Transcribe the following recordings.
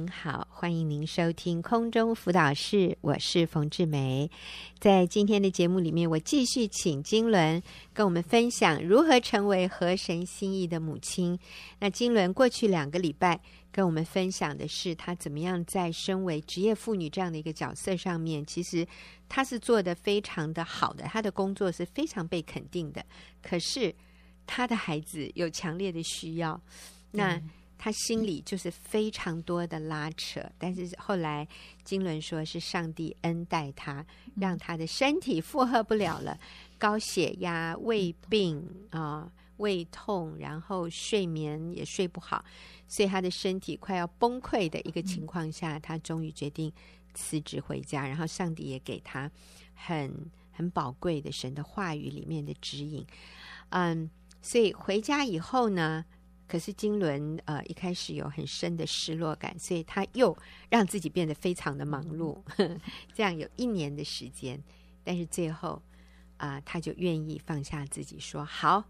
您好，欢迎您收听空中辅导室，我是冯志梅。在今天的节目里面，我继续请金伦跟我们分享如何成为合神心意的母亲。那金伦过去两个礼拜跟我们分享的是，她怎么样在身为职业妇女这样的一个角色上面，其实她是做得非常的好的，她的工作是非常被肯定的。可是她的孩子有强烈的需要，那。他心里就是非常多的拉扯，但是后来经纶说是上帝恩待他，让他的身体负荷不了了，高血压、胃病啊、胃痛，然后睡眠也睡不好，所以他的身体快要崩溃的一个情况下，他终于决定辞职回家，然后上帝也给他很很宝贵的神的话语里面的指引，嗯，所以回家以后呢。可是金伦呃一开始有很深的失落感，所以他又让自己变得非常的忙碌，呵 这样有一年的时间，但是最后啊、呃，他就愿意放下自己，说好，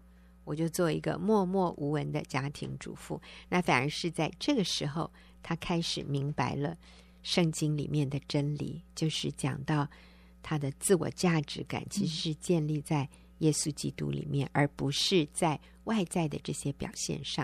我就做一个默默无闻的家庭主妇。那反而是在这个时候，他开始明白了圣经里面的真理，就是讲到他的自我价值感其实是建立在耶稣基督里面，而不是在。外在的这些表现上，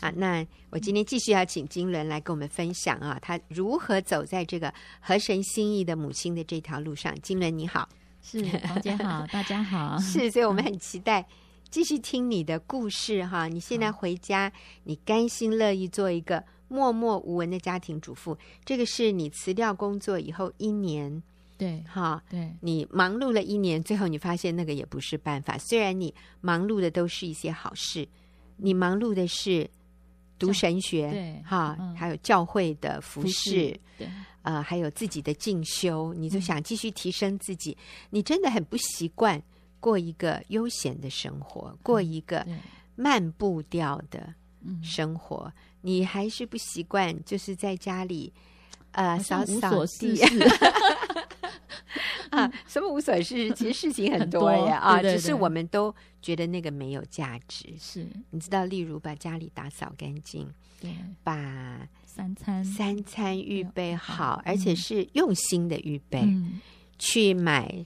啊，那我今天继续要请金伦来跟我们分享啊，他如何走在这个合神心意的母亲的这条路上。金伦你好，是王姐好，大家好，是，所以我们很期待继续听你的故事哈。你现在回家，你甘心乐意做一个默默无闻的家庭主妇，这个是你辞掉工作以后一年。对，哈，对，你忙碌了一年，最后你发现那个也不是办法。虽然你忙碌的都是一些好事，你忙碌的是读神学，对，哈，嗯、还有教会的服饰，对，呃，还有自己的进修，你就想继续提升自己。嗯、你真的很不习惯过一个悠闲的生活，嗯、过一个慢步调的生活，嗯、你还是不习惯，就是在家里。呃，扫扫地 啊，什么无所事？其实事情很多呀啊，对对对，只是我们都觉得那个没有价值。是，你知道，例如把家里打扫干净，对，把三餐三餐预备好，而且是用心的预备，嗯、去买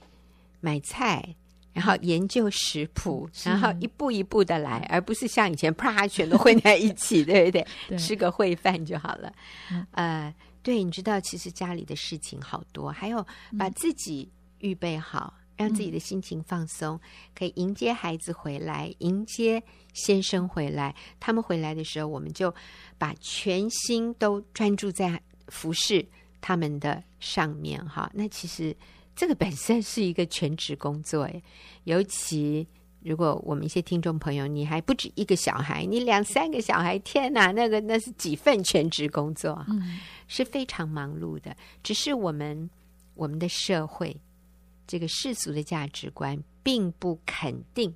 买菜，然后研究食谱，然后一步一步的来，而不是像以前啪全都混在一起，对不对？对，吃个烩饭就好了，嗯、呃。对，你知道，其实家里的事情好多，还有把自己预备好，嗯、让自己的心情放松，可以迎接孩子回来，迎接先生回来。他们回来的时候，我们就把全心都专注在服侍他们的上面。哈，那其实这个本身是一个全职工作，诶，尤其。如果我们一些听众朋友，你还不止一个小孩，你两三个小孩，天哪，那个那是几份全职工作，嗯，是非常忙碌的。只是我们我们的社会这个世俗的价值观，并不肯定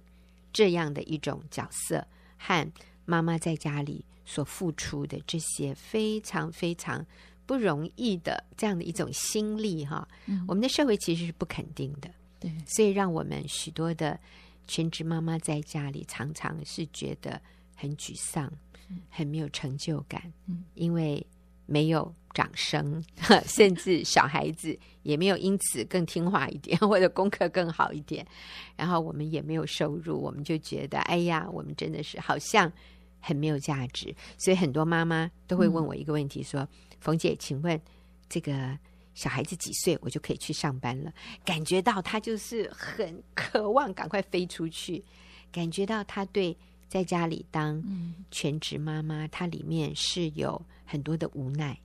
这样的一种角色和妈妈在家里所付出的这些非常非常不容易的这样的一种心力哈。嗯，我们的社会其实是不肯定的，对，所以让我们许多的。全职妈妈在家里常常是觉得很沮丧，很没有成就感，因为没有掌声，甚至小孩子也没有因此更听话一点，或者功课更好一点。然后我们也没有收入，我们就觉得，哎呀，我们真的是好像很没有价值。所以很多妈妈都会问我一个问题，说：“冯姐，请问这个？”小孩子几岁，我就可以去上班了。感觉到他就是很渴望赶快飞出去，感觉到他对在家里当全职妈妈，他里面是有很多的无奈，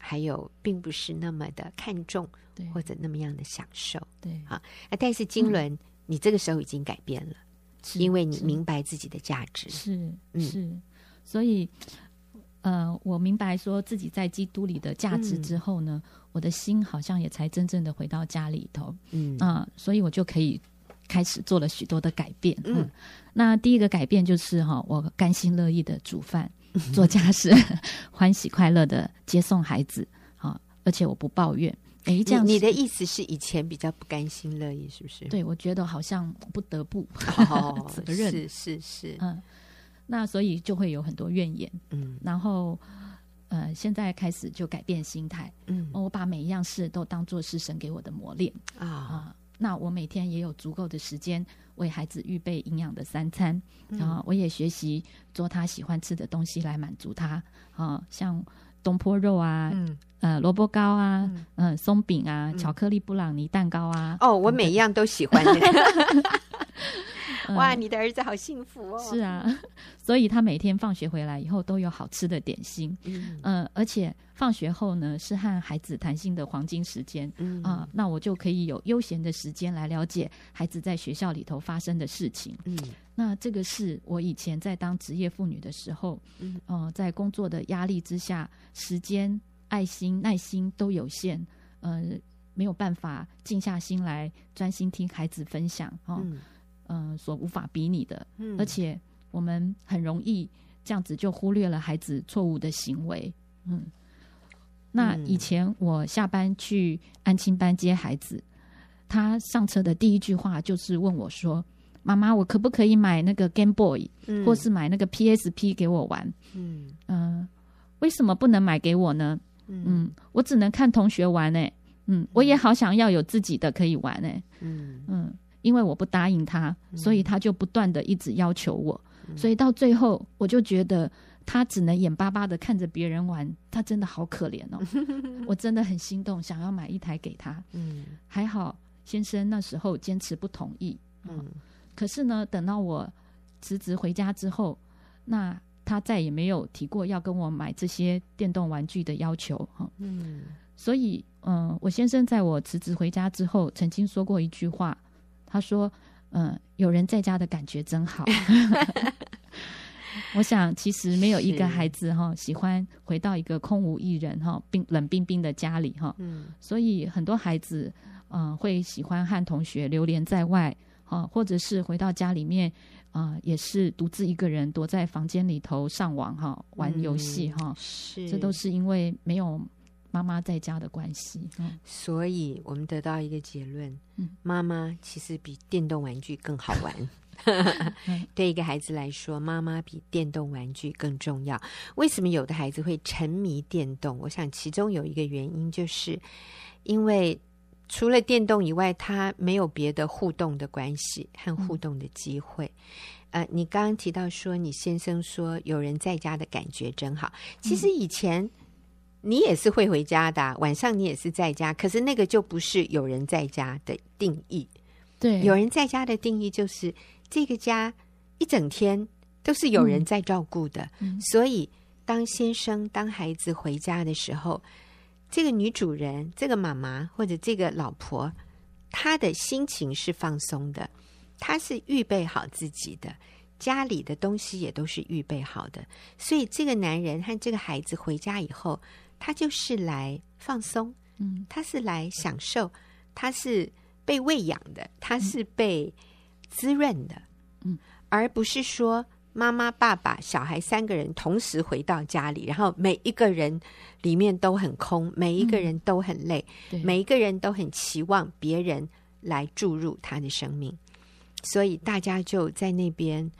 还有并不是那么的看重，或者那么样的享受。对啊，但是金轮，嗯、你这个时候已经改变了，因为你明白自己的价值。是是，所以。呃，我明白说自己在基督里的价值之后呢，嗯、我的心好像也才真正的回到家里头，嗯啊、呃，所以我就可以开始做了许多的改变。嗯，嗯那第一个改变就是哈，我甘心乐意的煮饭、做家事，嗯、欢喜快乐的接送孩子，啊，而且我不抱怨。哎，这样你，你的意思是以前比较不甘心乐意，是不是？对，我觉得好像不得不哦，责任是是是，嗯。那所以就会有很多怨言，嗯，然后呃，现在开始就改变心态，嗯，我把每一样事都当做是神给我的磨练啊。啊。那我每天也有足够的时间为孩子预备营养的三餐，然后我也学习做他喜欢吃的东西来满足他。啊，像东坡肉啊，嗯，呃，萝卜糕啊，嗯，松饼啊，巧克力布朗尼蛋糕啊。哦，我每一样都喜欢。哇，你的儿子好幸福哦！是啊，所以他每天放学回来以后都有好吃的点心。嗯，呃，而且放学后呢是和孩子谈心的黄金时间。嗯啊、呃，那我就可以有悠闲的时间来了解孩子在学校里头发生的事情。嗯，那这个是我以前在当职业妇女的时候，嗯，呃，在工作的压力之下，时间、爱心、耐心都有限，嗯，没有办法静下心来专心听孩子分享。嗯嗯、呃，所无法比拟的，嗯，而且我们很容易这样子就忽略了孩子错误的行为，嗯。那以前我下班去安亲班接孩子，他上车的第一句话就是问我说：“妈妈，我可不可以买那个 Game Boy，嗯，或是买那个 PSP 给我玩？”嗯嗯、呃，为什么不能买给我呢？嗯，嗯我只能看同学玩呢、欸。嗯，我也好想要有自己的可以玩呢、欸。嗯嗯。因为我不答应他，所以他就不断的一直要求我，嗯、所以到最后我就觉得他只能眼巴巴的看着别人玩，他真的好可怜哦，我真的很心动，想要买一台给他。嗯，还好先生那时候坚持不同意。嗯，可是呢，等到我辞职回家之后，那他再也没有提过要跟我买这些电动玩具的要求。哈，嗯，所以嗯、呃，我先生在我辞职回家之后，曾经说过一句话。他说：“嗯，有人在家的感觉真好。”我想，其实没有一个孩子哈喜欢回到一个空无一人哈冰冷冰冰的家里哈。嗯，所以很多孩子嗯会喜欢和同学流连在外哈，或者是回到家里面啊也是独自一个人躲在房间里头上网哈玩游戏哈。是，这都是因为没有。妈妈在家的关系，嗯，所以我们得到一个结论：嗯，妈妈其实比电动玩具更好玩。对一个孩子来说，妈妈比电动玩具更重要。为什么有的孩子会沉迷电动？我想其中有一个原因，就是因为除了电动以外，他没有别的互动的关系和互动的机会。嗯、呃，你刚刚提到说，你先生说有人在家的感觉真好。其实以前。嗯你也是会回家的，晚上你也是在家，可是那个就不是有人在家的定义。对，有人在家的定义就是这个家一整天都是有人在照顾的。嗯，所以当先生、当孩子回家的时候，这个女主人、这个妈妈或者这个老婆，她的心情是放松的，她是预备好自己的。家里的东西也都是预备好的，所以这个男人和这个孩子回家以后。他就是来放松，嗯，他是来享受，他是被喂养的，他是被滋润的，嗯，而不是说妈妈、爸爸、小孩三个人同时回到家里，然后每一个人里面都很空，每一个人都很累，嗯，每一个人都很期望别人来注入他的生命，所以大家就在那边。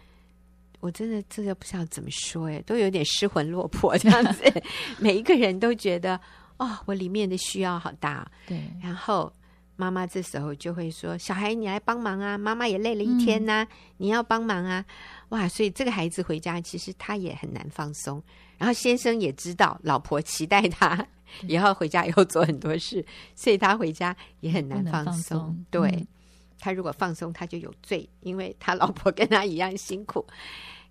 我真的这个不知道怎么说哎，都有点失魂落魄这样子。每一个人都觉得，哦，我里面的需要好大。对，然后妈妈这时候就会说：“小孩，你来帮忙啊！妈妈也累了一天呐、啊嗯，你要帮忙啊！”哇，所以这个孩子回家其实他也很难放松。然后先生也知道老婆期待他以后回家以后做很多事，所以他回家也很难放松。放松对。嗯他如果放松，他就有罪，因为他老婆跟他一样辛苦。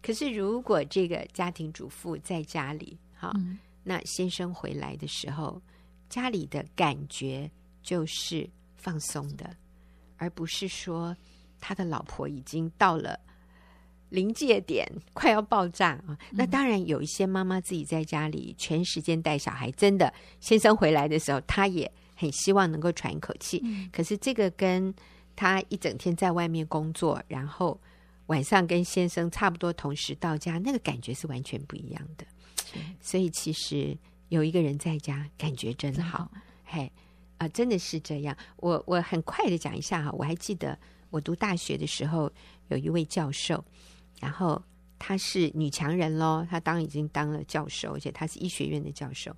可是如果这个家庭主妇在家里，哈、嗯，那先生回来的时候，家里的感觉就是放松的，而不是说他的老婆已经到了临界点，快要爆炸啊、嗯。那当然有一些妈妈自己在家里全时间带小孩，真的，先生回来的时候，他也很希望能够喘一口气、嗯。可是这个跟他一整天在外面工作，然后晚上跟先生差不多同时到家，那个感觉是完全不一样的。所以其实有一个人在家，感觉真好。嘿，啊、呃，真的是这样。我我很快的讲一下哈，我还记得我读大学的时候，有一位教授，然后她是女强人喽，她当已经当了教授，而且她是医学院的教授。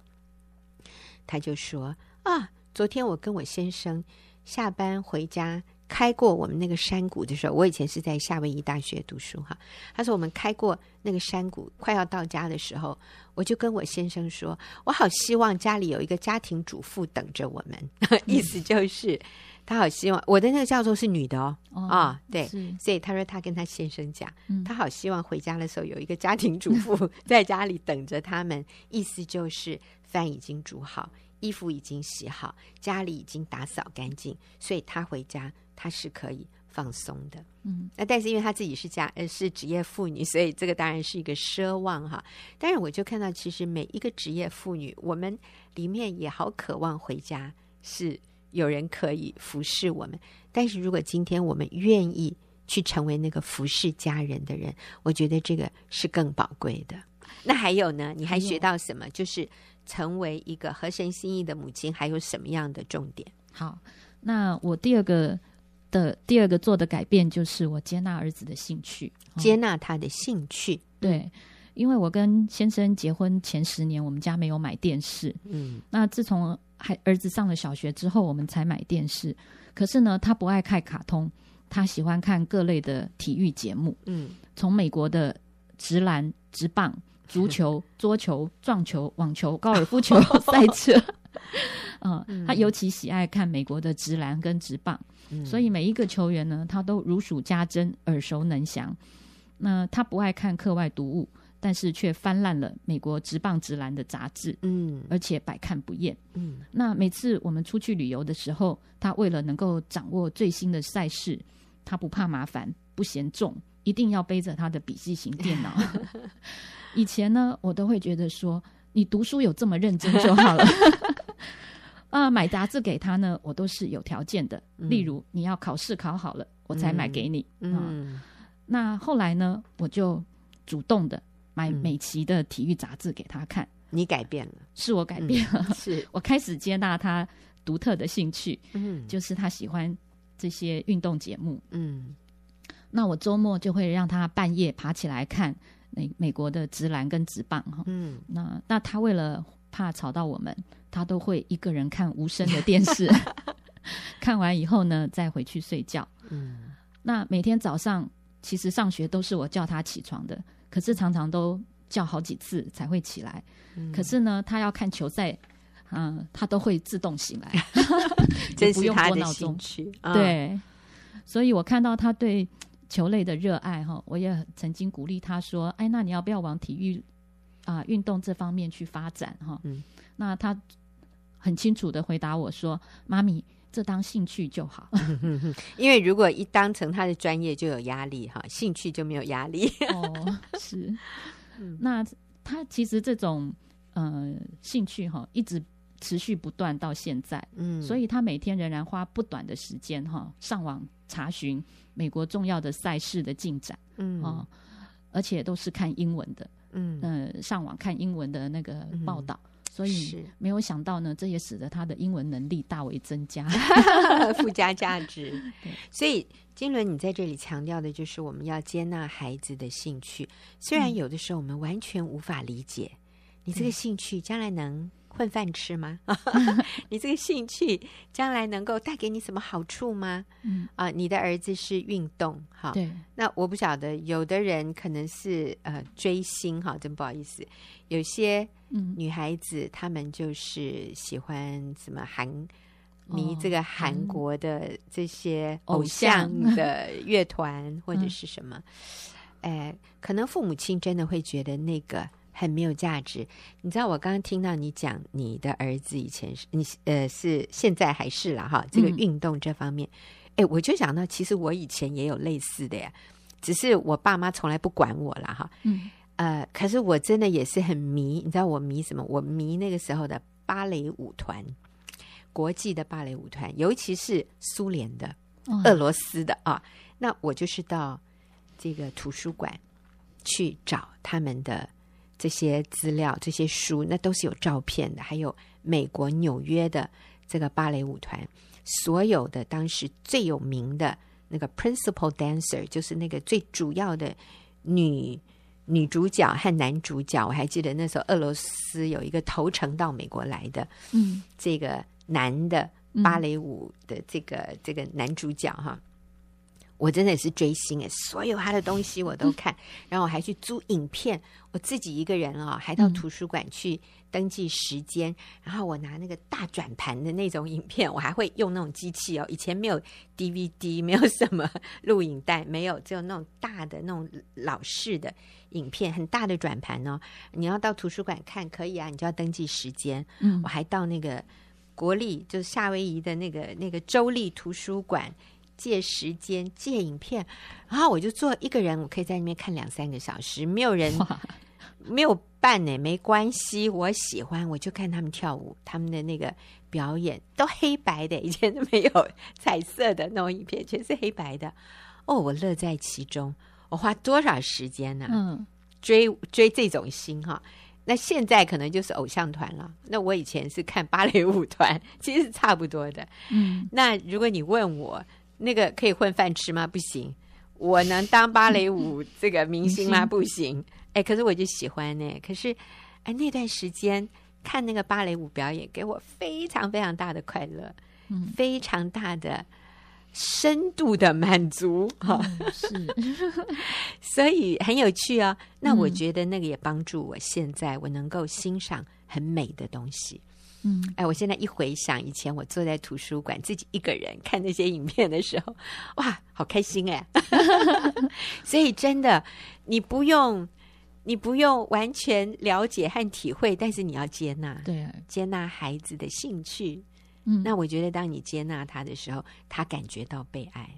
她就说啊，昨天我跟我先生下班回家。开过我们那个山谷的时候，我以前是在夏威夷大学读书哈。他说我们开过那个山谷，快要到家的时候，我就跟我先生说，我好希望家里有一个家庭主妇等着我们。嗯、意思就是他好希望我的那个教授是女的哦，啊、哦哦，对，所以他说他跟他先生讲，嗯、他好希望回家的时候有一个家庭主妇 在家里等着他们。意思就是饭已经煮好，衣服已经洗好，家里已经打扫干净，所以他回家。她是可以放松的，嗯，那但是因为她自己是家呃是职业妇女，所以这个当然是一个奢望哈。但是我就看到，其实每一个职业妇女，我们里面也好渴望回家是有人可以服侍我们。但是如果今天我们愿意去成为那个服侍家人的人，我觉得这个是更宝贵的。那还有呢？你还学到什么？就是成为一个合神心意的母亲，还有什么样的重点？好，那我第二个。的第二个做的改变就是我接纳儿子的兴趣，接纳他的兴趣。嗯、对，因为我跟先生结婚前十年，我们家没有买电视。嗯，那自从孩儿子上了小学之后，我们才买电视。可是呢，他不爱看卡通，他喜欢看各类的体育节目。嗯，从美国的直篮、直棒、足球、桌球、撞球、网球、高尔夫球 赛车。嗯，他尤其喜爱看美国的直篮跟直棒，嗯、所以每一个球员呢，他都如数家珍，耳熟能详。那他不爱看课外读物，但是却翻烂了美国直棒、直篮的杂志，嗯，而且百看不厌。嗯，那每次我们出去旅游的时候，他为了能够掌握最新的赛事，他不怕麻烦，不嫌重，一定要背着他的笔记型电脑。以前呢，我都会觉得说，你读书有这么认真就好了。啊，买杂志给他呢，我都是有条件的。嗯、例如，你要考试考好了，我才买给你。嗯，嗯，那后来呢，我就主动的买美琪的体育杂志给他看。你改变了，是我改变了，嗯、是 我开始接纳他独特的兴趣。嗯，就是他喜欢这些运动节目。嗯，那我周末就会让他半夜爬起来看美美国的直篮跟直棒。哈，嗯，那那他为了怕吵到我们。他都会一个人看无声的电视，看完以后呢，再回去睡觉。嗯，那每天早上其实上学都是我叫他起床的，可是常常都叫好几次才会起来。嗯、可是呢，他要看球赛，嗯、呃，他都会自动醒来，真是他的兴趣。对，所以我看到他对球类的热爱哈，我也曾经鼓励他说：“哎，那你要不要往体育啊、呃、运动这方面去发展？”哈，嗯，那他。很清楚的回答我说：“妈咪，这当兴趣就好。因为如果一当成他的专业，就有压力哈；兴趣就没有压力。哦，是。那他其实这种呃兴趣哈，一直持续不断到现在。嗯，所以他每天仍然花不短的时间哈，上网查询美国重要的赛事的进展。嗯，哦，而且都是看英文的。嗯，呃，上网看英文的那个报道。嗯”所以没有想到呢，这也使得他的英文能力大为增加，附加价值。对。所以金伦，你在这里强调的就是我们要接纳孩子的兴趣，虽然有的时候我们完全无法理解，嗯、你这个兴趣将来能混饭吃吗？你这个兴趣将来能够带给你什么好处吗？嗯。啊，你的儿子是运动哈，对，那我不晓得，有的人可能是呃追星哈，真不好意思，有些。嗯，女孩子她们就是喜欢什么韩迷这个韩国的这些偶像的乐团或者是什么，哎，可能父母亲真的会觉得那个很没有价值。你知道，我刚刚听到你讲你的儿子以前是你呃是现在还是了哈，这个运动这方面，哎，我就想到其实我以前也有类似的呀，只是我爸妈从来不管我了哈。嗯。呃，可是我真的也是很迷，你知道我迷什么？我迷那个时候的芭蕾舞团，国际的芭蕾舞团，尤其是苏联的、俄罗斯的啊。那我就是到这个图书馆去找他们的这些资料、这些书，那都是有照片的，还有美国纽约的这个芭蕾舞团，所有的当时最有名的那个 principal dancer，就是那个最主要的女。女主角和男主角，我还记得那时候俄罗斯有一个投诚到美国来的，嗯，这个男的芭蕾舞的这个、嗯、这个男主角哈。我真的是追星诶，所有他的东西我都看，然后我还去租影片，我自己一个人啊、哦，还到图书馆去登记时间，然后我拿那个大转盘的那种影片，我还会用那种机器哦，以前没有 DVD，没有什么录影带，没有，只有那种大的那种老式的影片，很大的转盘哦。你要到图书馆看可以啊，你就要登记时间。嗯，我还到那个国立，就是夏威夷的那个那个州立图书馆。借时间借影片，然后我就做一个人，我可以在那边看两三个小时，没有人，没有伴呢，没关系，我喜欢，我就看他们跳舞，他们的那个表演都黑白的，以前都没有 彩色的那种影片，全是黑白的。哦，我乐在其中，我花多少时间呢？嗯，追追这种星哈，那现在可能就是偶像团了。那我以前是看芭蕾舞团，其实是差不多的。嗯，那如果你问我。那个可以混饭吃吗？不行，我能当芭蕾舞这个明星吗？不行。哎，可是我就喜欢呢。可是，哎，那段时间看那个芭蕾舞表演，给我非常非常大的快乐，嗯，非常大的深度的满足。哈、嗯，是，所以很有趣哦。那我觉得那个也帮助我现在我能够欣赏很美的东西。嗯，哎，我现在一回想以前我坐在图书馆自己一个人看那些影片的时候，哇，好开心哎！所以真的，你不用，你不用完全了解和体会，但是你要接纳，对啊，接纳孩子的兴趣。嗯，那我觉得当你接纳他的时候，他感觉到被爱。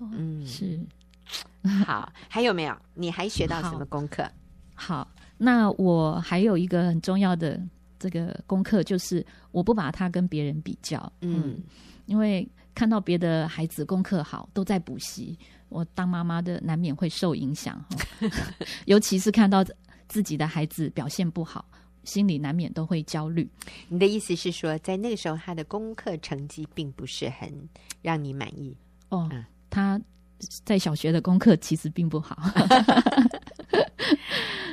嗯，是。好，还有没有？你还学到什么功课？好，好，那我还有一个很重要的。这个功课就是我不把他跟别人比较，嗯，因为看到别的孩子功课好，都在补习，我当妈妈的难免会受影响，尤其是看到自己的孩子表现不好，心里难免都会焦虑。你的意思是说，在那个时候他的功课成绩并不是很让你满意？哦，嗯，他在小学的功课其实并不好。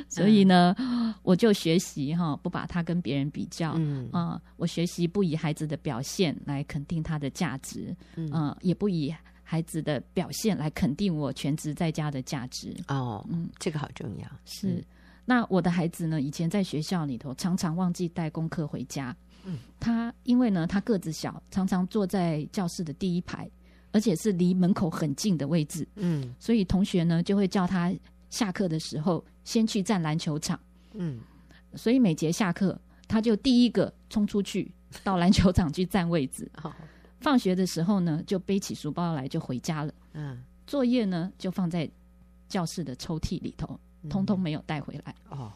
所以呢，嗯、我就学习哈，不把他跟别人比较，嗯啊、呃，我学习不以孩子的表现来肯定他的价值，嗯、呃，也不以孩子的表现来肯定我全职在家的价值。哦，嗯，这个好重要。是，嗯、那我的孩子呢，以前在学校里头常常忘记带功课回家，嗯，他因为呢，他个子小，常常坐在教室的第一排，而且是离门口很近的位置，嗯，所以同学呢就会叫他。下课的时候，先去站篮球场。嗯，所以每节下课，他就第一个冲出去 到篮球场去占位置。好，放学的时候呢，就背起书包来就回家了。嗯，作业呢就放在教室的抽屉里头，通通没有带回来。哦，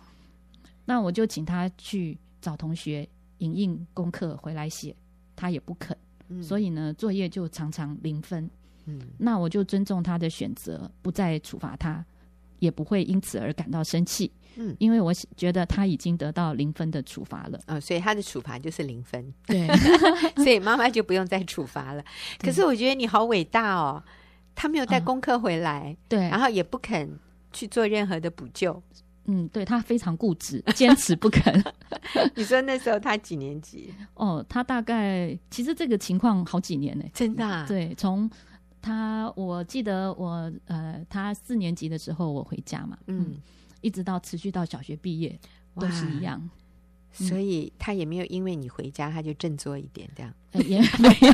那我就请他去找同学影印功课回来写，他也不肯。嗯，所以呢，作业就常常零分。嗯，那我就尊重他的选择，不再处罚他。也不会因此而感到生气，嗯，因为我觉得他已经得到零分的处罚了，哦，所以他的处罚就是零分，对，所以妈妈就不用再处罚了。可是我觉得你好伟大哦，他没有带功课回来，嗯，对，然后也不肯去做任何的补救，嗯，对，他非常固执，坚持不肯。你说那时候他几年级？哦，他大概其实这个情况好几年呢，真的啊，对，从。他，我记得我呃，他四年级的时候我回家嘛，嗯，嗯，一直到持续到小学毕业都是一样，所以他也没有因为你回家他就振作一点这样，呃、也没有。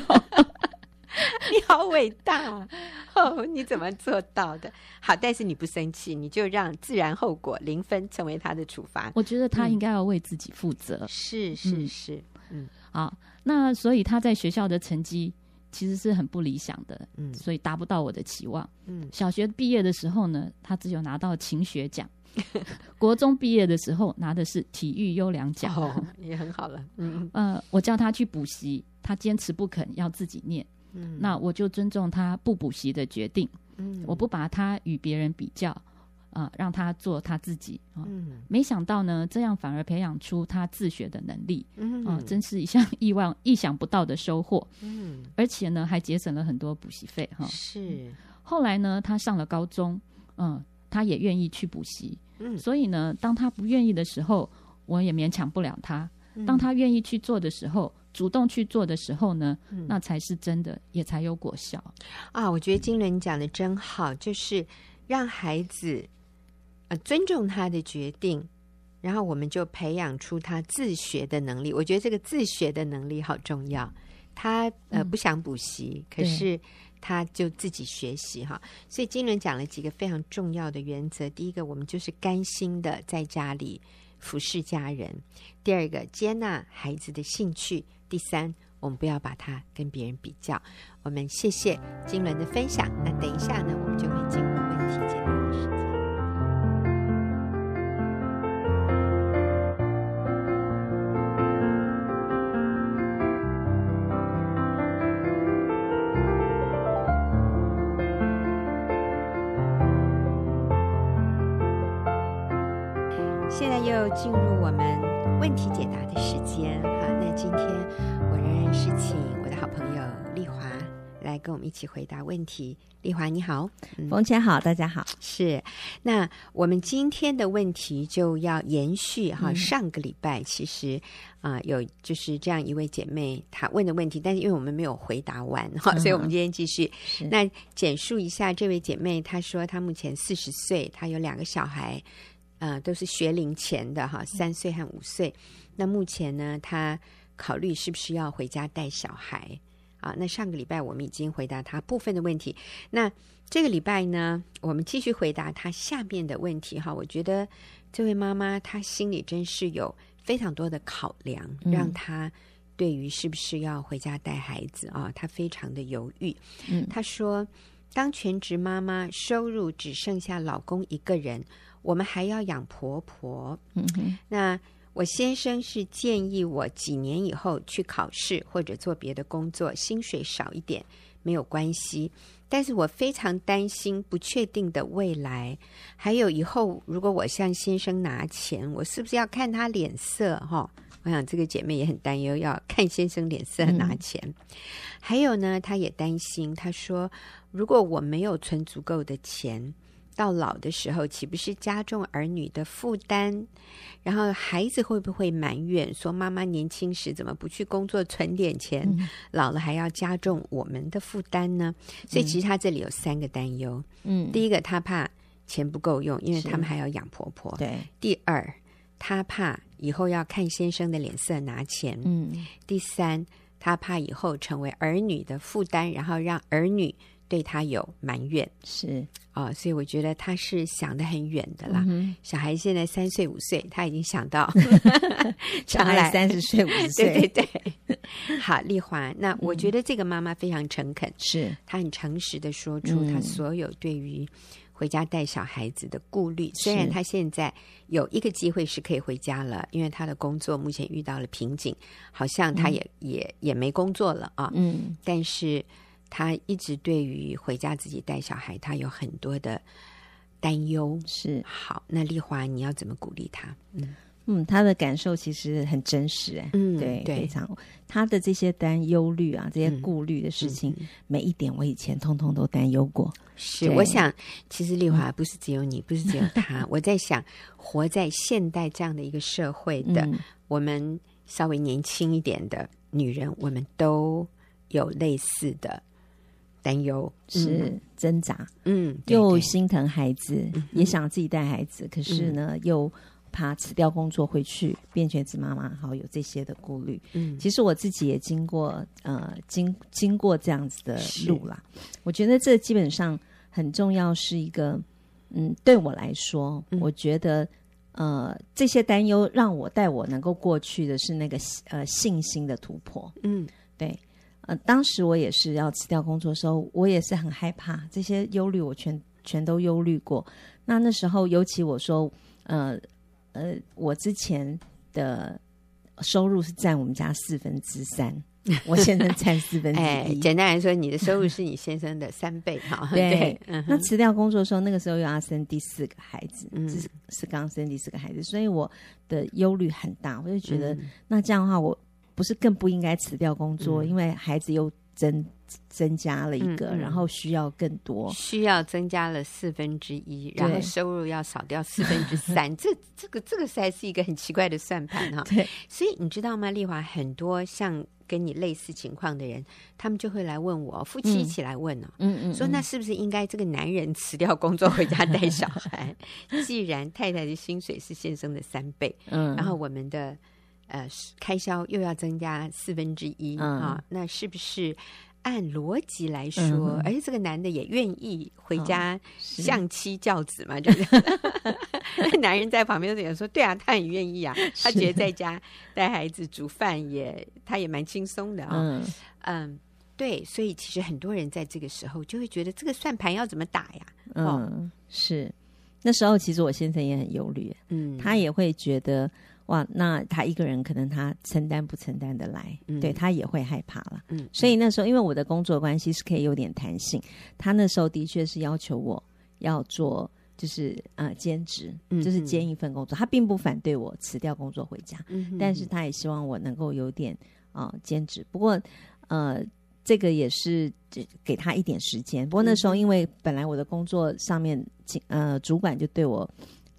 你好伟大 哦！你怎么做到的？好，但是你不生气，你就让自然后果零分成为他的处罚。我觉得他应该要为自己负责。嗯、是是是，嗯，好，那所以他在学校的成绩。其实是很不理想的，嗯，所以达不到我的期望。嗯，小学毕业的时候呢，他只有拿到勤学奖；国中毕业的时候拿的是体育优良奖，哦，也很好了。嗯，呃，我叫他去补习，他坚持不肯要自己念。嗯，那我就尊重他不补习的决定。嗯，我不把他与别人比较。啊、呃，让他做他自己啊！嗯、没想到呢，这样反而培养出他自学的能力。嗯，啊，真是一项意外、意想不到的收获。嗯，而且呢，还节省了很多补习费哈。是。后来呢，他上了高中，嗯，他也愿意去补习。嗯，所以呢，当他不愿意的时候，我也勉强不了他。嗯当他愿意去做的时候，主动去做的时候呢，嗯那才是真的，也才有果效。啊，我觉得金伦讲的真好，就是让孩子呃尊重他的决定，然后我们就培养出他自学的能力。我觉得这个自学的能力好重要。他呃、嗯不想补习，可是他就自己学习哈。所以金伦讲了几个非常重要的原则。第一个，我们就是甘心的在家里服侍家人；第二个，接纳孩子的兴趣；第三，我们不要把它跟别人比较。我们谢谢金伦的分享。那等一下呢，我们就会进入问题解答的时间。现在又进入我们问题解跟我们一起回答问题。丽华你好，冯姐好，大家好。是，那我们今天的问题就要延续哈。嗯上个礼拜其实啊、呃、有就是这样一位姐妹她问的问题，但是因为我们没有回答完哈，所以我们今天继续。是那简述一下这位姐妹，她说她目前四十岁，她有两个小孩。呃，都是学龄前的哈，三岁和五岁。那目前呢，她考虑是不是要回家带小孩啊？那上个礼拜我们已经回答他部分的问题，那这个礼拜呢，我们继续回答他下面的问题哈。我觉得这位妈妈她心里真是有非常多的考量，嗯让她对于是不是要回家带孩子啊，她非常的犹豫。嗯，她说，当全职妈妈，收入只剩下老公一个人。我们还要养婆婆，嗯，那我先生是建议我几年以后去考试或者做别的工作，薪水少一点没有关系。但是我非常担心不确定的未来，还有以后如果我向先生拿钱，我是不是要看他脸色？哈，我想这个姐妹也很担忧，要看先生脸色拿钱。还有呢，她也担心，她说如果我没有存足够的钱。到老的时候，岂不是加重儿女的负担？然后孩子会不会埋怨说：“妈妈年轻时怎么不去工作存点钱？嗯、老了还要加重我们的负担呢？”所以其实他这里有三个担忧。嗯，第一个他怕钱不够用，因为他们还要养婆婆。对。第二，他怕以后要看先生的脸色拿钱。嗯。第三，他怕以后成为儿女的负担，然后让儿女对他有埋怨。是。啊、哦，所以我觉得他是想得很远的啦。嗯、小孩现在三岁五岁，他已经想到 将来三十岁五十岁。对对对。好，丽华，那我觉得这个妈妈非常诚恳，是、嗯、她很诚实的说出她所有对于回家带小孩子的顾虑。虽然她现在有一个机会是可以回家了，因为她的工作目前遇到了瓶颈，好像她也、嗯、也也没工作了啊。嗯，但是。他一直对于回家自己带小孩，他有很多的担忧。是好，那丽华，你要怎么鼓励他？嗯嗯，他的感受其实很真实，哎，嗯，对，对，非常他的这些担忧虑啊，这些顾虑的事情，嗯、每一点我以前通通都担忧过。是，我想，其实丽华不是只有你，嗯、不是只有他。我在想，活在现代这样的一个社会的，嗯、我们稍微年轻一点的女人，我们都有类似的。担忧是挣扎，嗯，又心疼孩子，嗯、也想自己带孩子，可是呢，嗯、又怕辞掉工作回去变全职妈妈，好有这些的顾虑。嗯，其实我自己也经过，呃，经经过这样子的路啦。我觉得这基本上很重要，是一个，嗯，对我来说，嗯、我觉得，呃，这些担忧让我带我能够过去的是那个呃信心的突破。嗯，对。呃，当时我也是要辞掉工作的时候，我也是很害怕，这些忧虑我全全都忧虑过。那那时候，尤其我说，呃呃，我之前的收入是占我们家四分之三，我现在 占四分之一。哎，简单来说，你的收入是你先生的三倍哈。对，对嗯、那辞掉工作的时候，那个时候又要生第四个孩子，嗯、是是刚生第四个孩子，所以我的忧虑很大。我就觉得，嗯、那这样的话，我。不是更不应该辞掉工作，嗯、因为孩子又增增加了一个，嗯嗯。然后需要更多，需要增加了四分之一，然后收入要少掉四分之三，这这个这个实在是一个很奇怪的算盘哈。对，所以你知道吗，丽华，很多像跟你类似情况的人，他们就会来问我，夫妻一起来问呢、嗯，嗯。说那是不是应该这个男人辞掉工作回家带小孩？既然太太的薪水是先生的三倍，嗯，然后我们的呃开销又要增加四分之一啊，那是不是？按逻辑来说，嗯、而且这个男的也愿意回家相妻教子嘛，就是 男人在旁边都说：“对啊，他很愿意啊，他觉得在家带孩子、煮饭也，他也蛮轻松的啊、哦。”嗯嗯，对，所以其实很多人在这个时候就会觉得这个算盘要怎么打呀？哦、嗯，是那时候其实我先生也很忧虑，嗯，他也会觉得。哇，那他一个人可能他承担不承担得来，嗯、对他也会害怕了。嗯，所以那时候因为我的工作关系是可以有点弹性，他那时候的确是要求我要做就是呃兼职，就是兼一份工作。嗯、他并不反对我辞掉工作回家，嗯、但是他也希望我能够有点啊、呃、兼职。不过呃这个也是给他一点时间。不过那时候因为本来我的工作上面呃主管就对我。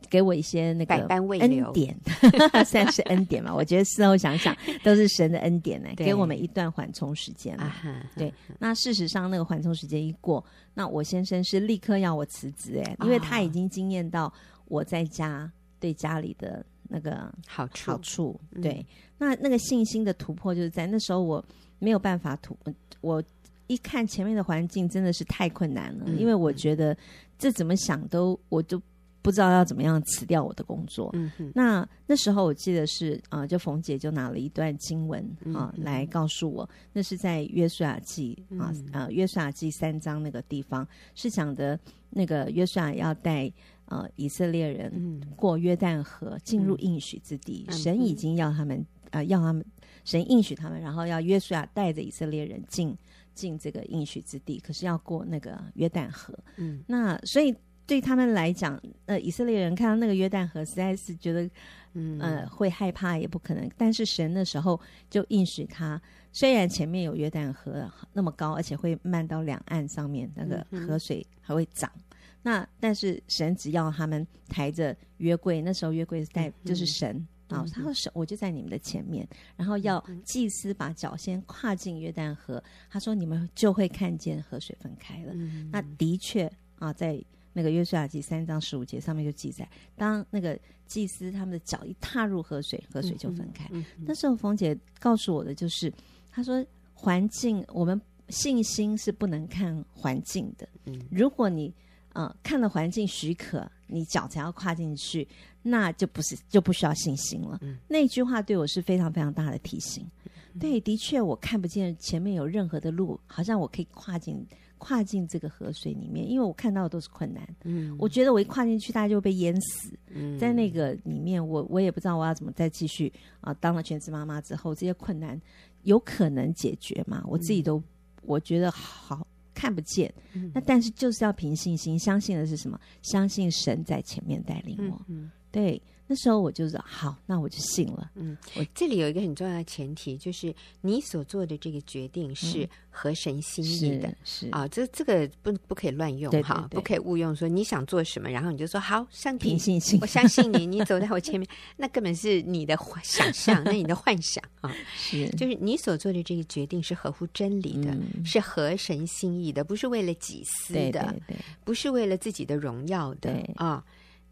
给我一些那个恩典，算是恩典嘛？我觉得事后想想，都是神的恩典呢，给我们一段缓冲时间嘛。对，那事实上那个缓冲时间一过，那我先生是立刻要我辞职哎，因为他已经经验到我在家对家里的那个好处。好处对，那那个信心的突破就是在那时候我没有办法突，我一看前面的环境真的是太困难了，因为我觉得这怎么想都我都。不知道要怎么样辞掉我的工作。嗯哼，那那时候我记得是啊、呃，就冯姐就拿了一段经文啊、呃、来告诉我，那是在约书亚记啊啊约书亚记三章那个地方是讲的，那个约书亚要带呃以色列人过约旦河进入应许之地，嗯、神已经要他们啊、呃、要他们神应许他们，然后要约书亚带着以色列人进进这个应许之地，可是要过那个约旦河。嗯，那所以。对他们来讲，呃，以色列人看到那个约旦河，实在是觉得，嗯，呃，会害怕，也不可能。但是神的时候就应许他，虽然前面有约旦河那么高，而且会漫到两岸上面，那个河水还会涨。嗯、那但是神只要他们抬着约柜，那时候约柜是带就是神啊，嗯、他说神我就在你们的前面，然后要祭司把脚先跨进约旦河，他说你们就会看见河水分开了。嗯、那的确啊，在。那个约书亚记三章十五节上面就记载，当那个祭司他们的脚一踏入河水，河水就分开。嗯嗯、那时候冯姐告诉我的就是，她说环境，我们信心是不能看环境的。嗯、如果你呃看了环境许可，你脚才要跨进去，那就不是就不需要信心了。嗯、那句话对我是非常非常大的提醒。嗯、对，的确我看不见前面有任何的路，好像我可以跨进。跨进这个河水里面，因为我看到的都是困难。嗯，我觉得我一跨进去，大家就会被淹死。嗯，在那个里面，我我也不知道我要怎么再继续啊。当了全职妈妈之后，这些困难有可能解决吗？我自己都我觉得好看不见。嗯，那但是就是要凭信心，相信的是什么？相信神在前面带领我。嗯，对。那时候我就说好，那我就信了。嗯，我这里有一个很重要的前提，就是你所做的这个决定是合神心意的。嗯、是，是啊，这这个不不可以乱用哈，不可以误用。说你想做什么，然后你就说好，上帝，信心，我相信你，你走在我前面，那根本是你的想象，那你的幻想啊。是，就是你所做的这个决定是合乎真理的，嗯、是合神心意的，不是为了己私的，对对对，不是为了自己的荣耀的对啊。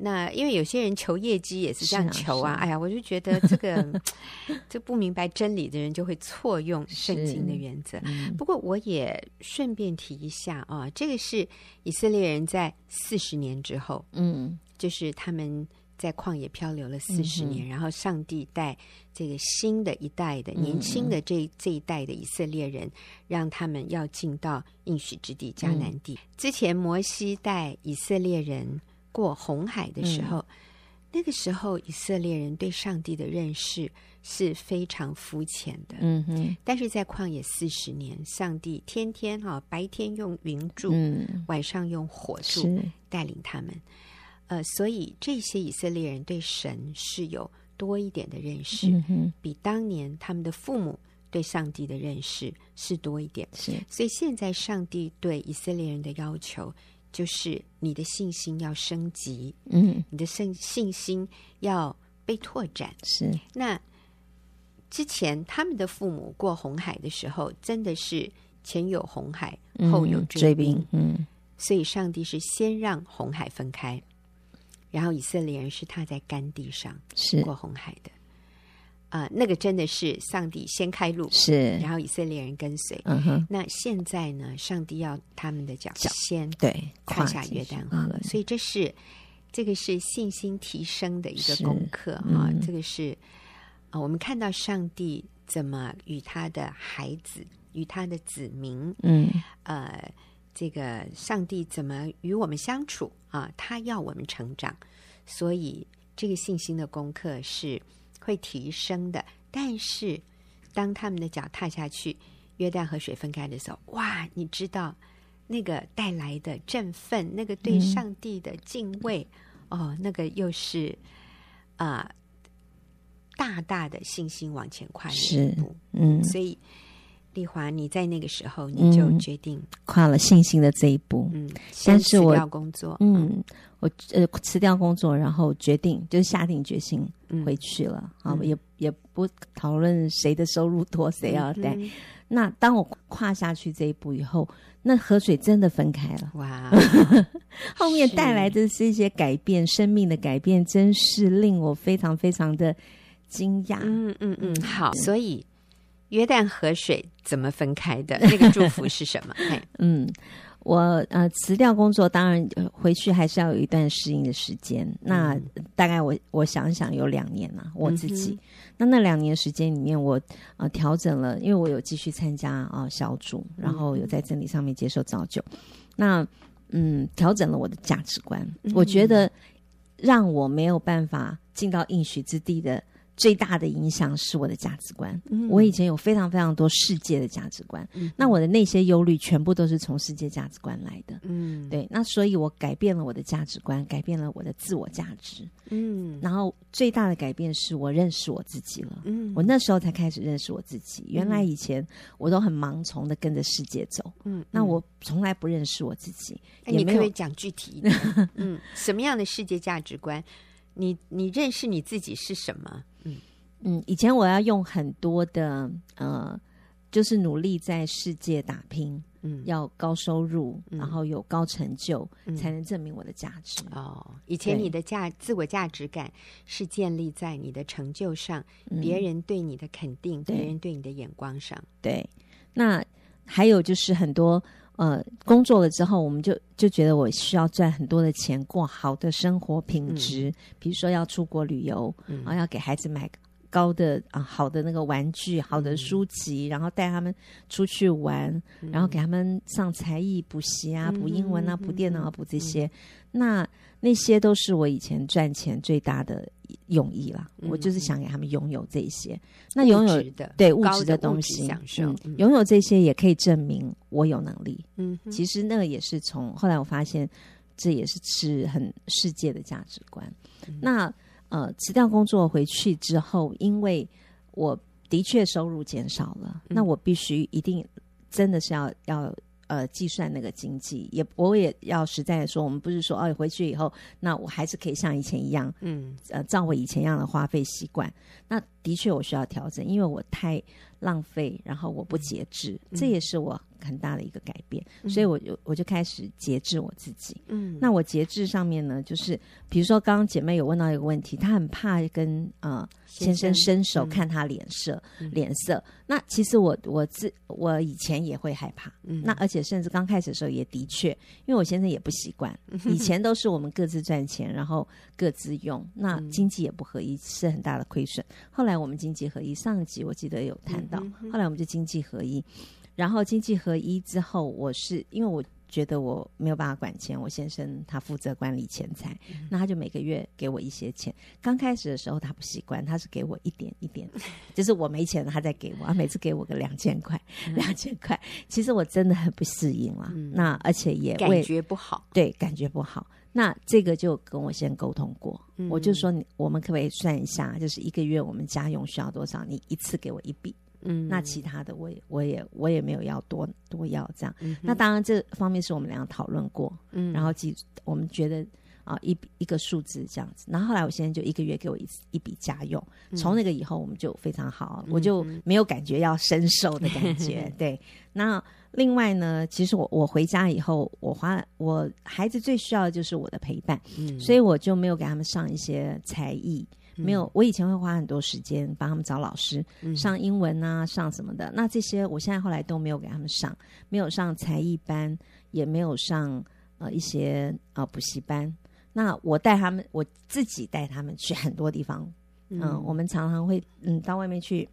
那因为有些人求业绩也是这样求啊，啊啊哎呀，我就觉得这个 这不明白真理的人就会错用圣经的原则。嗯、不过我也顺便提一下啊，这个是以色列人在四十年之后，嗯，就是他们在旷野漂流了四十年，嗯、然后上帝带这个新的一代的年轻的这这一代的以色列人，嗯、让他们要进到应许之地迦南地。嗯、之前摩西带以色列人。过红海的时候，嗯、那个时候以色列人对上帝的认识是非常肤浅的。嗯哼，但是在旷野四十年，上帝天天哈、哦、白天用云柱，嗯、晚上用火柱带领他们。呃，所以这些以色列人对神是有多一点的认识，嗯、比当年他们的父母对上帝的认识是多一点。是，所以现在上帝对以色列人的要求就是你的信心要升级，嗯，你的信信心要被拓展。是，那之前他们的父母过红海的时候，真的是前有红海，后有追兵，嗯，所以上帝是先让红海分开，然后以色列人是踏在干地上是。过红海的。啊、呃，那个真的是上帝先开路，是，然后以色列人跟随。嗯哼，那现在呢？上帝要他们的脚先对跨下约旦河，嗯、所以这是这个是信心提升的一个功课啊、嗯！这个是啊、呃，我们看到上帝怎么与他的孩子、与他的子民，嗯，呃，这个上帝怎么与我们相处啊？他要我们成长，所以这个信心的功课是。会提升的，但是当他们的脚踏下去，约旦河水分开的时候，哇！你知道那个带来的振奋，那个对上帝的敬畏，嗯、哦，那个又是啊、呃，大大的信心往前跨了一步。嗯，所以丽华，你在那个时候你就决定、嗯、跨了信心的这一步。嗯，但是我要工作，嗯。我呃辞掉工作，然后决定就是下定决心回去了啊、嗯，也也不讨论谁的收入多，谁要带、嗯。那当我跨下去这一步以后，那河水真的分开了。哇！后面带来的是一些改变，生命的改变，真是令我非常非常的惊讶。嗯嗯嗯，好。所以约旦河水怎么分开的？那个祝福是什么？嗯。我呃辞掉工作，当然回去还是要有一段适应的时间。嗯、那大概我我想想有两年了，我自己。嗯、那那两年时间里面，我呃调整了，因为我有继续参加啊、呃、小组，然后有在真理上面接受造就。嗯、那嗯调整了我的价值观、嗯，我觉得让我没有办法进到应许之地的。最大的影响是我的价值观。嗯，我以前有非常非常多世界的价值观，嗯，那我的那些忧虑全部都是从世界价值观来的。嗯，对，那所以我改变了我的价值观，改变了我的自我价值。嗯，然后最大的改变是我认识我自己了。嗯，我那时候才开始认识我自己。原来以前我都很盲从的跟着世界走。嗯，那我从来不认识我自己。嗯，你可不可以讲具体一点？嗯，什么样的世界价值观？你你认识你自己是什么？嗯嗯，以前我要用很多的呃，就是努力在世界打拼，嗯，要高收入，嗯、然后有高成就，嗯，才能证明我的价值。哦，以前你的价自我价值感是建立在你的成就上，嗯、别人对你的肯定，别人对你的眼光上。对，那还有就是很多。呃，工作了之后，我们就就觉得我需要赚很多的钱，过好的生活品质。嗯、比如说要出国旅游，嗯、然后要给孩子买高的啊好的那个玩具、好的书籍，嗯、然后带他们出去玩，嗯、然后给他们上才艺补习啊，补英文啊，补电脑啊，补这些。嗯、那那些都是我以前赚钱最大的用意啦，嗯，我就是想给他们拥有这些。那拥有的对物质的东西，嗯，拥有这些也可以证明我有能力。嗯，其实那个也是从后来我发现，这也是是很世界的价值观。嗯，那呃，辞掉工作回去之后，因为我的确收入减少了，嗯，那我必须一定真的是要要。呃，计算那个经济，也我也要实在的说，我们不是说哦，回去以后，那我还是可以像以前一样，嗯，呃，照我以前一样的花费习惯。那的确我需要调整，因为我太浪费，然后我不节制，嗯，这也是我很大的一个改变。嗯，所以我就我就开始节制我自己。嗯，那我节制上面呢，就是比如说刚刚姐妹有问到一个问题，她很怕跟呃。先生伸手看他脸色，嗯、脸色。那其实我我自我以前也会害怕，嗯、那而且甚至刚开始的时候也的确，因为我先生也不习惯。以前都是我们各自赚钱，然后各自用，那经济也不合一，是很大的亏损。后来我们经济合一，上一集我记得有谈到，后来我们就经济合一，然后经济合一之后，我是因为我。觉得我没有办法管钱，我先生他负责管理钱财，嗯，那他就每个月给我一些钱。刚开始的时候他不习惯，他是给我一点一点，就是我没钱了他再给我，他每次给我个两千块，两千块。其实我真的很不适应了，嗯，那而且也感觉不好，对，感觉不好。那这个就跟我先沟通过，嗯，我就说你我们可不可以算一下，就是一个月我们家用需要多少？你一次给我一笔。嗯，那其他的我也我也我也没有要多多要这样。嗯、那当然这方面是我们俩讨论过，嗯，然后记我们觉得啊一一个数字这样子。然后后来我现在就一个月给我一一笔家用，从那个以后我们就非常好，嗯、我就没有感觉要伸手的感觉。嗯、对，那另外呢，其实我我回家以后，我花了我孩子最需要的就是我的陪伴，嗯，所以我就没有给他们上一些才艺。没有，我以前会花很多时间帮他们找老师、嗯、上英文啊，上什么的。那这些我现在后来都没有给他们上，没有上才艺班，也没有上呃一些呃补习班。那我带他们，我自己带他们去很多地方。嗯，呃、我们常常会嗯到外面去，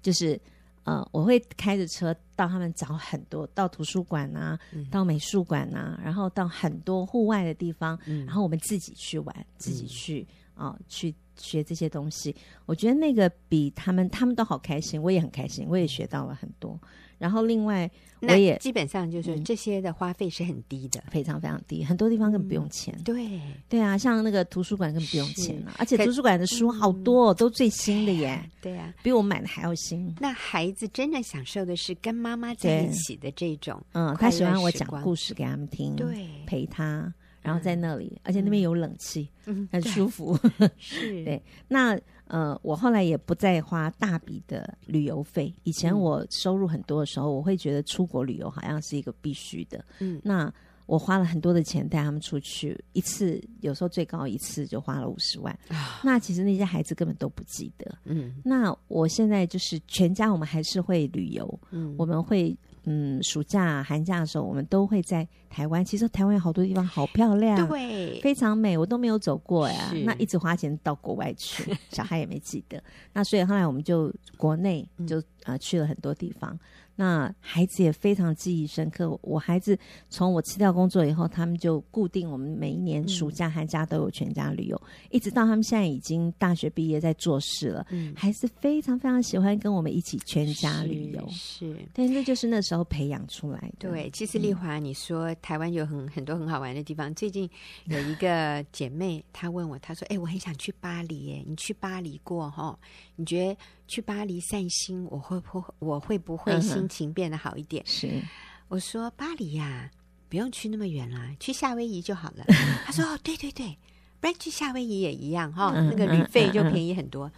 就是呃我会开着车到他们找很多，到图书馆啊，嗯、到美术馆啊，然后到很多户外的地方，嗯、然后我们自己去玩，自己去啊、呃、去。学这些东西，我觉得那个比他们他们都好开心，我也很开心，我也学到了很多。然后另外，我也基本上就是这些的花费是很低的，非常非常低，很多地方根本不用钱。嗯、对对啊，像那个图书馆根本不用钱了，而且图书馆的书好多，嗯、都最新的耶。对呀、啊，比我买的还要新。那孩子真正享受的是跟妈妈在一起的这种，嗯，他喜欢我讲故事给他们听，对，陪他。然后在那里，而且那边有冷气，嗯、很舒服。是，对。那呃，我后来也不再花大笔的旅游费。以前我收入很多的时候，我会觉得出国旅游好像是一个必须的。嗯，那我花了很多的钱带他们出去，一次有时候最高一次就花了五十万。啊、那其实那些孩子根本都不记得。嗯，那我现在就是全家，我们还是会旅游。嗯，我们会。嗯，暑假、寒假的时候，我们都会在台湾。其实台湾有好多地方好漂亮，对，非常美，我都没有走过呀。那一直花钱到国外去，小孩也没记得。那所以后来我们就国内就啊、呃、去了很多地方。那孩子也非常记忆深刻。我孩子从我辞掉工作以后，他们就固定我们每一年暑假、寒假都有全家旅游，嗯、一直到他们现在已经大学毕业在做事了，嗯、还是非常非常喜欢跟我们一起全家旅游。是，对，那就是那时候培养出来的。对，其实丽华，你说台湾有很很多很好玩的地方。最近有一个姐妹，她问我，她说：“哎，我很想去巴黎，耶，你去巴黎过哈？你觉得？”去巴黎散心，我会不我会不会心情变得好一点？是，我说巴黎呀，不用去那么远啦，去夏威夷就好了。他说哦，对对对，不然去夏威夷也一样哈，那个旅费就便宜很多。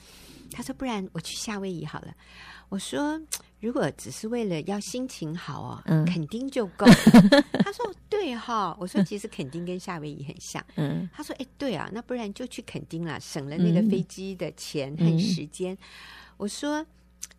他说不然我去夏威夷好了。我说如果只是为了要心情好哦，肯定就够。他说对哈，我说其实肯定跟夏威夷很像。嗯，他说哎对啊，那不然就去垦丁啦，省了那个飞机的钱和时间。我说，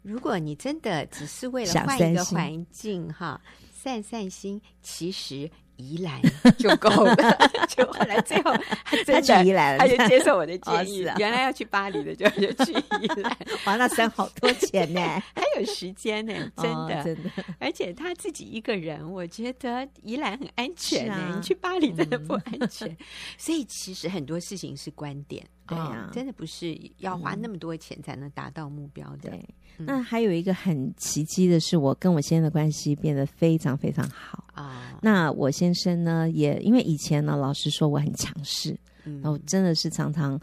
如果你真的只是为了换一个环境哈，散散心，其实宜兰 就够了。就后来最后他真的宜兰，他就接受我的 建议。原来要去巴黎的，就就去宜兰。哇，那省好多钱呢，还有时间呢，真的真的。而且他自己一个人，我觉得宜兰很安全呢。你去巴黎真的不安全。所以其实很多事情是观点。对呀，真的不是要花那么多钱才能达到目标的。对，那还有一个很奇迹的是，我跟我先生的关系变得非常非常好啊。那我先生呢，也因为以前呢，老实说我很强势，然后真的是常常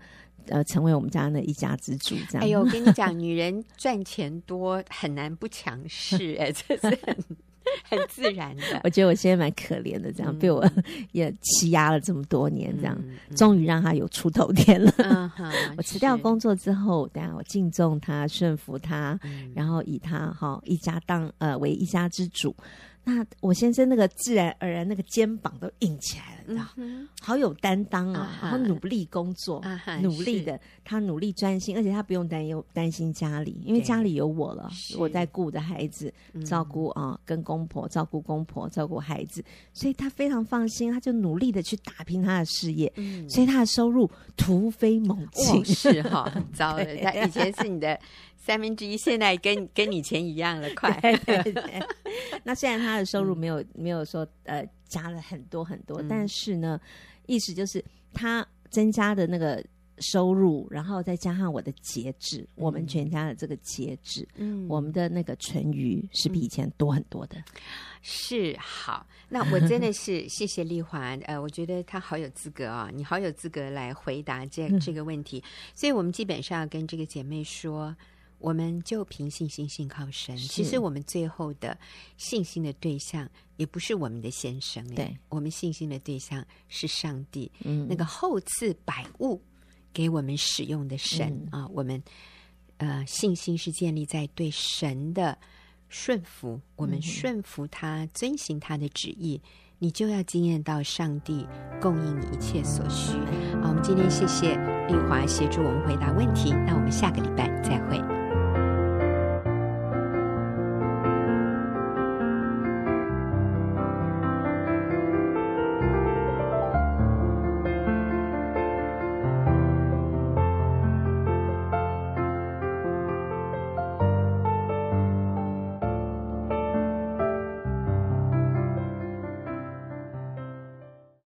呃成为我们家的一家之主这样。哎呦，我跟你讲，女人赚钱多很难不强势，哎，这是很。很自然的，我觉得我现在蛮可怜的，这样、嗯、被 我也欺压了这么多年，这样、终于让他有出头天了。嗯、我辞掉工作之后，等下我敬重他，顺服他，嗯、然后以他哈一家当呃为一家之主。那我先生那个自然而然那个肩膀都硬起来了，你知道，好有担当啊，然后努力工作，努力的他努力专心，而且他不用担忧担心家里，因为家里有我了，我在顾着孩子，照顾啊跟公婆照顾公婆照顾孩子，所以他非常放心，他就努力的去打拼他的事业，所以他的收入突飞猛进，是哈，很糟的，他以前是你的。三分之一，现在跟 跟以前一样了，快。对对对。那虽然他的收入没有、嗯、没有说呃加了很多很多，嗯、但是呢，意思就是他增加的那个收入，然后再加上我的节制，嗯、我们全家的这个节制，嗯，我们的那个存余是比以前多很多的。是好，那我真的是 谢谢丽华，呃，我觉得她好有资格啊、哦，你好有资格来回答这这个问题，嗯、所以我们基本上要跟这个姐妹说。我们就凭信心信靠神。其实我们最后的信心的对象也不是我们的先生，对，我们信心的对象是上帝，嗯，那个厚赐百物给我们使用的神、嗯啊。我们呃信心是建立在对神的顺服，我们顺服他，遵行他的旨意。你就要经验到上帝供应你一切所需。好，我们今天谢谢丽华协助我们回答问题，那我们下个礼拜再会。